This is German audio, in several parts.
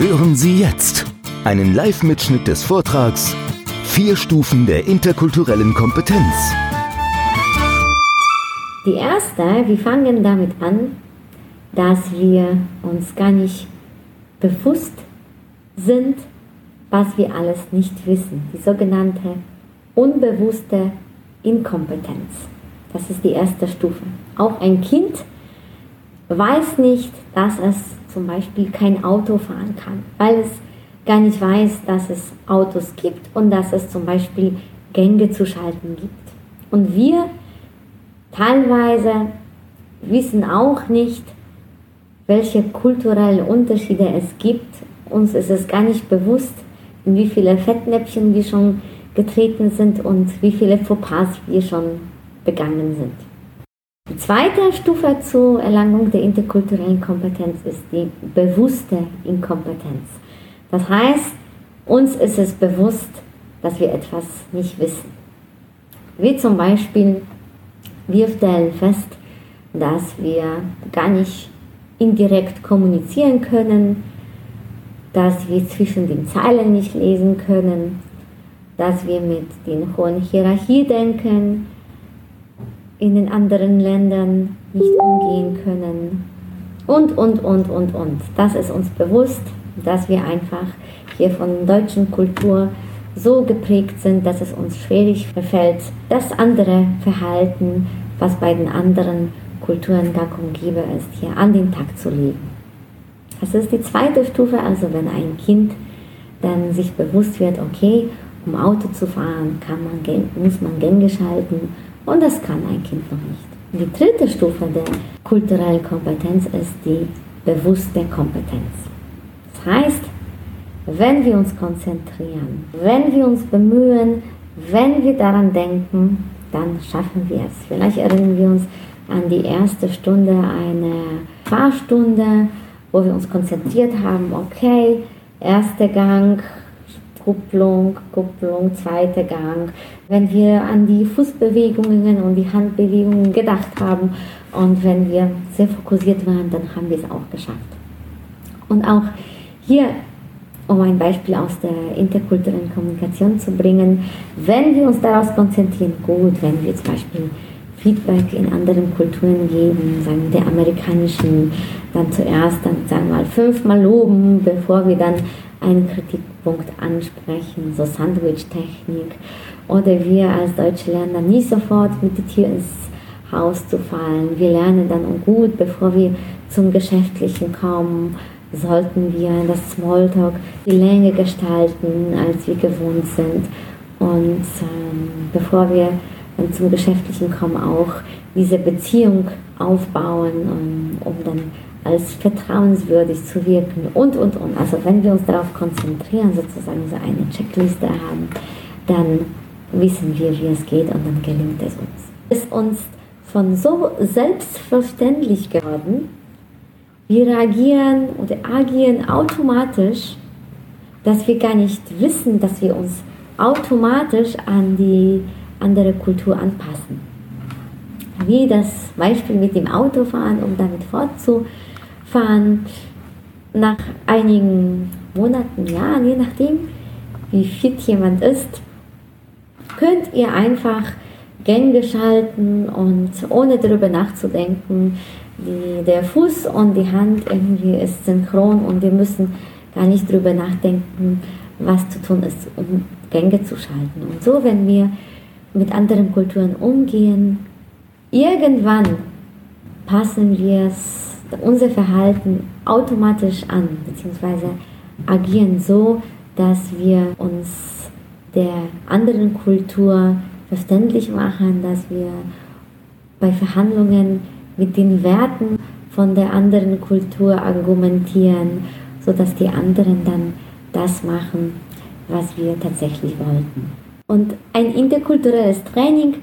Hören Sie jetzt einen Live-Mitschnitt des Vortrags Vier Stufen der interkulturellen Kompetenz. Die erste, wir fangen damit an, dass wir uns gar nicht bewusst sind, was wir alles nicht wissen. Die sogenannte unbewusste Inkompetenz. Das ist die erste Stufe. Auch ein Kind weiß nicht, dass es zum Beispiel kein Auto fahren kann, weil es gar nicht weiß, dass es Autos gibt und dass es zum Beispiel Gänge zu schalten gibt. Und wir teilweise wissen auch nicht, welche kulturellen Unterschiede es gibt. Uns ist es gar nicht bewusst, in wie viele Fettnäpfchen wir schon getreten sind und wie viele Fauxpas wir schon begangen sind. Die zweite Stufe zur Erlangung der interkulturellen Kompetenz ist die bewusste Inkompetenz. Das heißt, uns ist es bewusst, dass wir etwas nicht wissen. Wie zum Beispiel, wir stellen fest, dass wir gar nicht indirekt kommunizieren können, dass wir zwischen den Zeilen nicht lesen können, dass wir mit den hohen Hierarchie denken, in den anderen Ländern nicht umgehen können und, und, und, und, und. Das ist uns bewusst, dass wir einfach hier von deutschen Kultur so geprägt sind, dass es uns schwierig fällt, das andere Verhalten, was bei den anderen Kulturen gang und gäbe ist, hier an den Tag zu legen. Das ist die zweite Stufe, also wenn ein Kind dann sich bewusst wird, okay, um Auto zu fahren, kann man, muss man Gänge schalten und das kann ein Kind noch nicht. Die dritte Stufe der kulturellen Kompetenz ist die bewusste Kompetenz. Das heißt, wenn wir uns konzentrieren, wenn wir uns bemühen, wenn wir daran denken, dann schaffen wir es. Vielleicht erinnern wir uns an die erste Stunde einer Fahrstunde, wo wir uns konzentriert haben, okay, erster Gang, Kupplung, Kupplung, zweiter Gang. Wenn wir an die Fußbewegungen und die Handbewegungen gedacht haben und wenn wir sehr fokussiert waren, dann haben wir es auch geschafft. Und auch hier, um ein Beispiel aus der interkulturellen Kommunikation zu bringen, wenn wir uns daraus konzentrieren, gut, wenn wir zum Beispiel Feedback in anderen Kulturen geben, sagen wir der amerikanischen, dann zuerst, dann sagen wir mal fünfmal loben, bevor wir dann einen Kritikpunkt ansprechen, so Sandwich-Technik. Oder wir als Deutsche lernen dann nicht sofort mit der Tür ins Haus zu fallen. Wir lernen dann gut, bevor wir zum Geschäftlichen kommen, sollten wir das Smalltalk die Länge gestalten, als wir gewohnt sind. Und ähm, bevor wir dann zum Geschäftlichen kommen, auch diese Beziehung aufbauen, um, um dann als vertrauenswürdig zu wirken und, und, und. Also wenn wir uns darauf konzentrieren, sozusagen so eine Checkliste haben, dann wissen wir, wie es geht und dann gelingt es uns. Es ist uns von so selbstverständlich geworden, wir reagieren oder agieren automatisch, dass wir gar nicht wissen, dass wir uns automatisch an die andere Kultur anpassen. Wie das Beispiel mit dem Autofahren, um damit fortzufahren. Nach einigen Monaten, Jahren, je nachdem, wie fit jemand ist, könnt ihr einfach Gänge schalten und ohne darüber nachzudenken, die, der Fuß und die Hand irgendwie ist synchron und wir müssen gar nicht darüber nachdenken, was zu tun ist, um Gänge zu schalten. Und so, wenn wir mit anderen Kulturen umgehen, irgendwann passen wir unser Verhalten automatisch an, beziehungsweise agieren so, dass wir uns der anderen Kultur verständlich machen, dass wir bei Verhandlungen mit den Werten von der anderen Kultur argumentieren, sodass die anderen dann das machen, was wir tatsächlich wollten. Und ein interkulturelles Training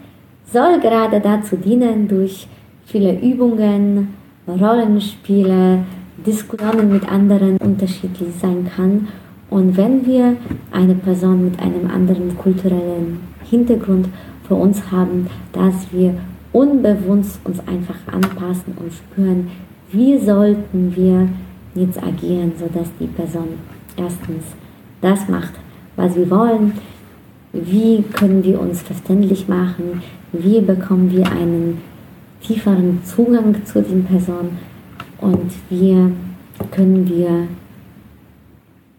soll gerade dazu dienen, durch viele Übungen, Rollenspiele, Diskussionen mit anderen unterschiedlich sein kann. Und wenn wir eine Person mit einem anderen kulturellen Hintergrund vor uns haben, dass wir unbewusst uns einfach anpassen und spüren, wie sollten wir jetzt agieren, sodass die Person erstens das macht, was wir wollen, wie können wir uns verständlich machen, wie bekommen wir einen tieferen Zugang zu den Personen und wie können wir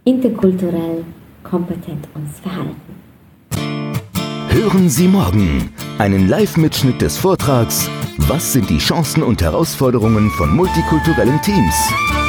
interkulturell kompetent uns verhalten. Hören Sie morgen einen Live-Mitschnitt des Vortrags Was sind die Chancen und Herausforderungen von multikulturellen Teams?